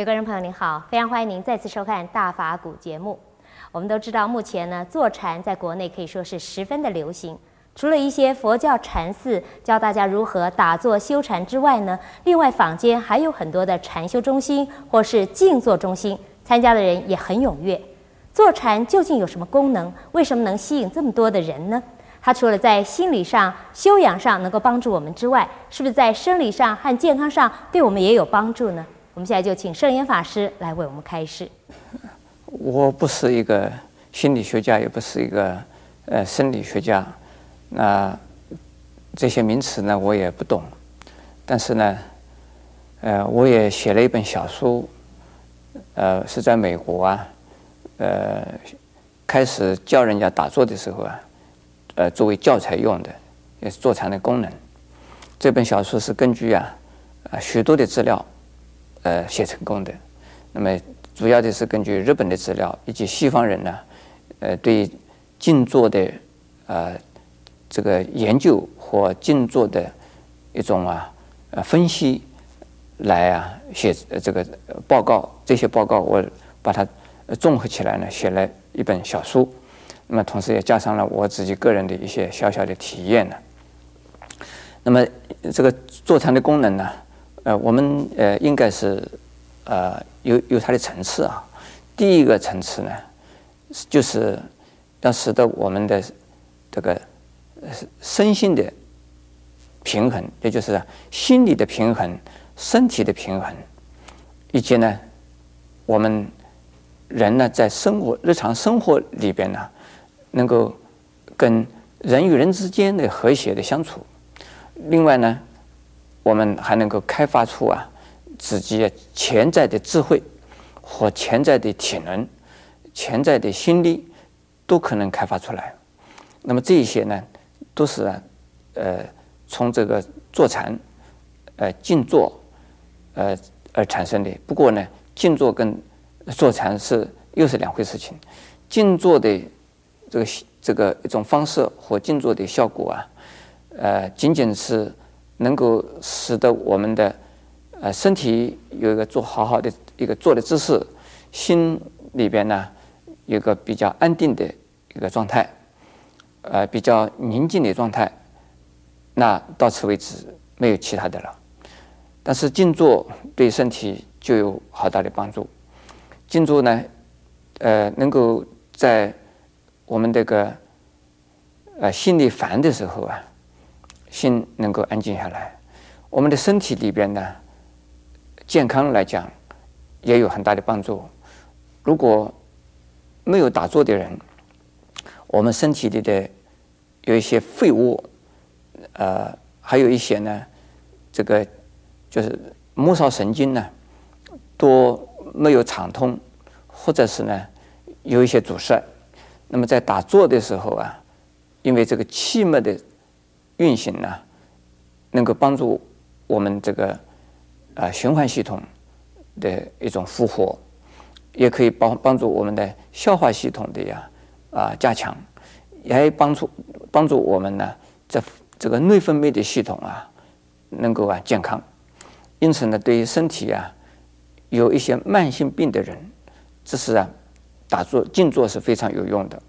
各位观众朋友您好，非常欢迎您再次收看《大法古》节目。我们都知道，目前呢，坐禅在国内可以说是十分的流行。除了一些佛教禅寺教大家如何打坐修禅之外呢，另外坊间还有很多的禅修中心或是静坐中心，参加的人也很踊跃。坐禅究竟有什么功能？为什么能吸引这么多的人呢？它除了在心理上修养上能够帮助我们之外，是不是在生理上和健康上对我们也有帮助呢？我们现在就请圣严法师来为我们开示。我不是一个心理学家，也不是一个呃生理学家，那这些名词呢我也不懂，但是呢，呃，我也写了一本小书，呃，是在美国啊，呃，开始教人家打坐的时候啊，呃，作为教材用的，也是坐禅的功能。这本小书是根据啊啊许多的资料，呃，写成功的。那么。主要的是根据日本的资料以及西方人呢，呃，对静坐的呃这个研究或静坐的一种啊呃分析来啊写这个报告，这些报告我把它综合起来呢，写了一本小书。那么同时也加上了我自己个人的一些小小的体验呢。那么这个坐禅的功能呢，呃，我们呃应该是。呃，有有它的层次啊。第一个层次呢，就是要使得我们的这个身心的平衡，也就是心理的平衡、身体的平衡，以及呢，我们人呢在生活日常生活里边呢，能够跟人与人之间的和谐的相处。另外呢，我们还能够开发出啊。自己潜在的智慧和潜在的体能、潜在的心力都可能开发出来。那么这一些呢，都是啊，呃，从这个坐禅、呃静坐，呃而产生的。不过呢，静坐跟坐禅是又是两回事情。静坐的这个这个一种方式和静坐的效果啊，呃，仅仅是能够使得我们的。呃，身体有一个坐好好的一个坐的姿势，心里边呢有一个比较安定的一个状态，呃，比较宁静的状态。那到此为止，没有其他的了。但是静坐对身体就有好大的帮助。静坐呢，呃，能够在我们这个呃心里烦的时候啊，心能够安静下来。我们的身体里边呢。健康来讲，也有很大的帮助。如果没有打坐的人，我们身体里的有一些废物，呃，还有一些呢，这个就是末梢神经呢，都没有畅通，或者是呢有一些阻塞。那么在打坐的时候啊，因为这个气脉的运行呢，能够帮助我们这个。啊，循环系统的一种复活，也可以帮帮助我们的消化系统的呀啊加强，也帮助帮助我们呢，这这个内分泌的系统啊能够啊健康。因此呢，对于身体啊有一些慢性病的人，这是啊打坐静坐是非常有用的。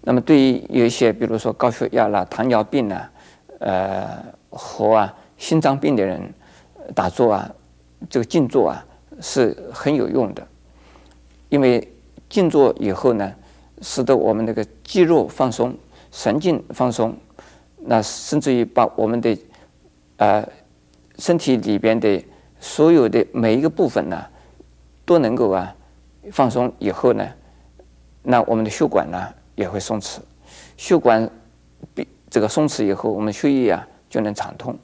那么对于有一些比如说高血压啦、糖尿病啊、呃和啊心脏病的人。打坐啊，这个静坐啊是很有用的，因为静坐以后呢，使得我们那个肌肉放松、神经放松，那甚至于把我们的呃身体里边的所有的每一个部分呢，都能够啊放松以后呢，那我们的血管呢也会松弛，血管这个松弛以后，我们血液啊就能畅通，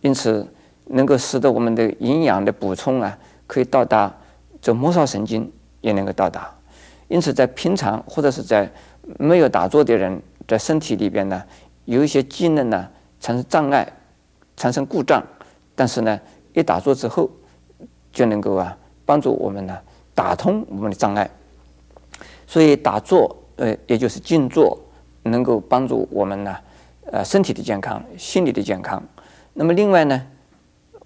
因此。能够使得我们的营养的补充啊，可以到达这末梢神经也能够到达，因此在平常或者是在没有打坐的人的身体里边呢，有一些机能呢产生障碍，产生故障，但是呢一打坐之后就能够啊帮助我们呢打通我们的障碍，所以打坐呃也就是静坐能够帮助我们呢呃身体的健康、心理的健康，那么另外呢。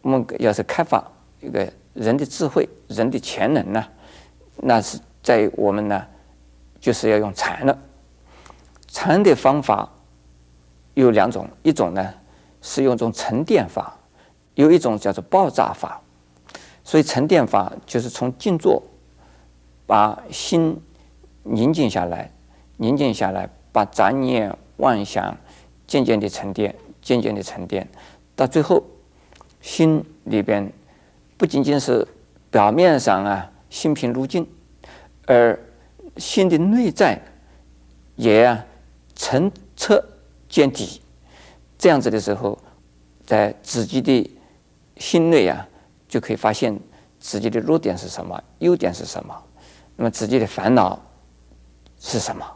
我们要是开发一个人的智慧、人的潜能呢，那是在我们呢，就是要用禅了。禅的方法有两种，一种呢是用一种沉淀法，有一种叫做爆炸法。所以沉淀法就是从静坐，把心宁静下来，宁静下来，把杂念妄想渐渐的沉淀，渐渐的沉淀，到最后心里边不仅仅是表面上啊心平如镜，而心的内在也啊澄澈见底。这样子的时候，在自己的心内啊。就可以发现自己的弱点是什么，优点是什么，那么自己的烦恼是什么？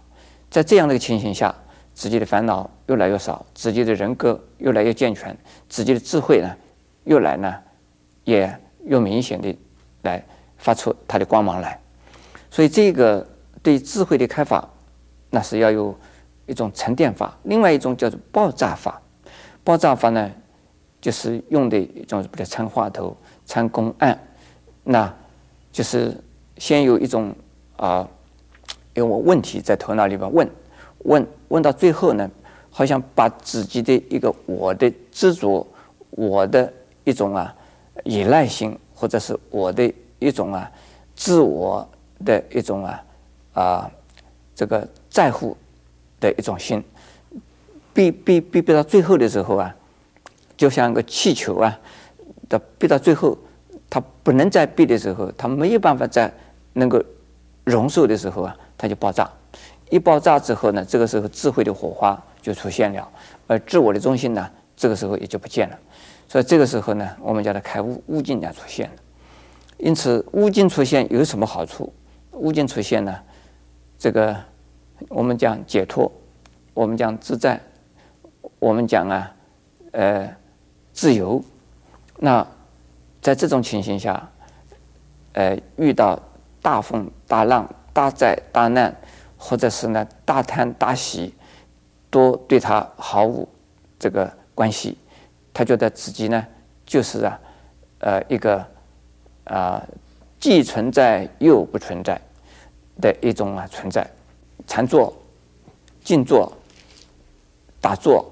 在这样的一个情形下，自己的烦恼越来越少，自己的人格越来越健全，自己的智慧呢，越来呢，也越明显的来发出它的光芒来。所以，这个对智慧的开发，那是要有一种沉淀法，另外一种叫做爆炸法。爆炸法呢，就是用的一种比较参话头。参公案，那就是先有一种啊，有问题在头脑里边问，问问到最后呢，好像把自己的一个我的执着，我的一种啊依赖性，或者是我的一种啊自我的一种啊啊这个在乎的一种心，逼逼逼逼到最后的时候啊，就像个气球啊。它逼到最后，它不能再逼的时候，它没有办法再能够容受的时候啊，它就爆炸。一爆炸之后呢，这个时候智慧的火花就出现了，而自我的中心呢，这个时候也就不见了。所以这个时候呢，我们叫它开悟，悟境就出现了。因此，悟境出现有什么好处？悟境出现呢，这个我们讲解脱，我们讲自在，我们讲啊，呃，自由。那在这种情形下，呃，遇到大风大浪、大灾大难，或者是呢大贪大喜，都对他毫无这个关系。他觉得自己呢就是啊，呃，一个啊、呃、既存在又不存在的一种啊存在。禅坐、静坐、打坐、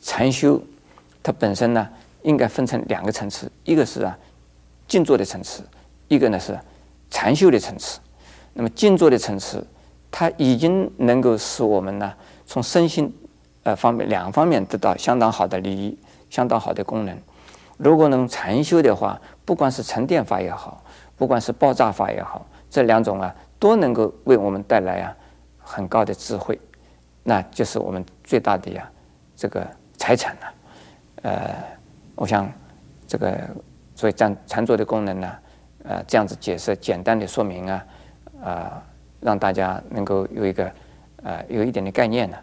禅修，它本身呢。应该分成两个层次，一个是啊静坐的层次，一个呢是禅修的层次。那么静坐的层次，它已经能够使我们呢从身心呃方面两方面得到相当好的利益，相当好的功能。如果能禅修的话，不管是沉淀法也好，不管是爆炸法也好，这两种啊都能够为我们带来啊很高的智慧，那就是我们最大的呀这个财产了，呃。我想，这个所以禅禅坐的功能呢，呃，这样子解释简单的说明啊，啊、呃，让大家能够有一个呃有一点的概念呢。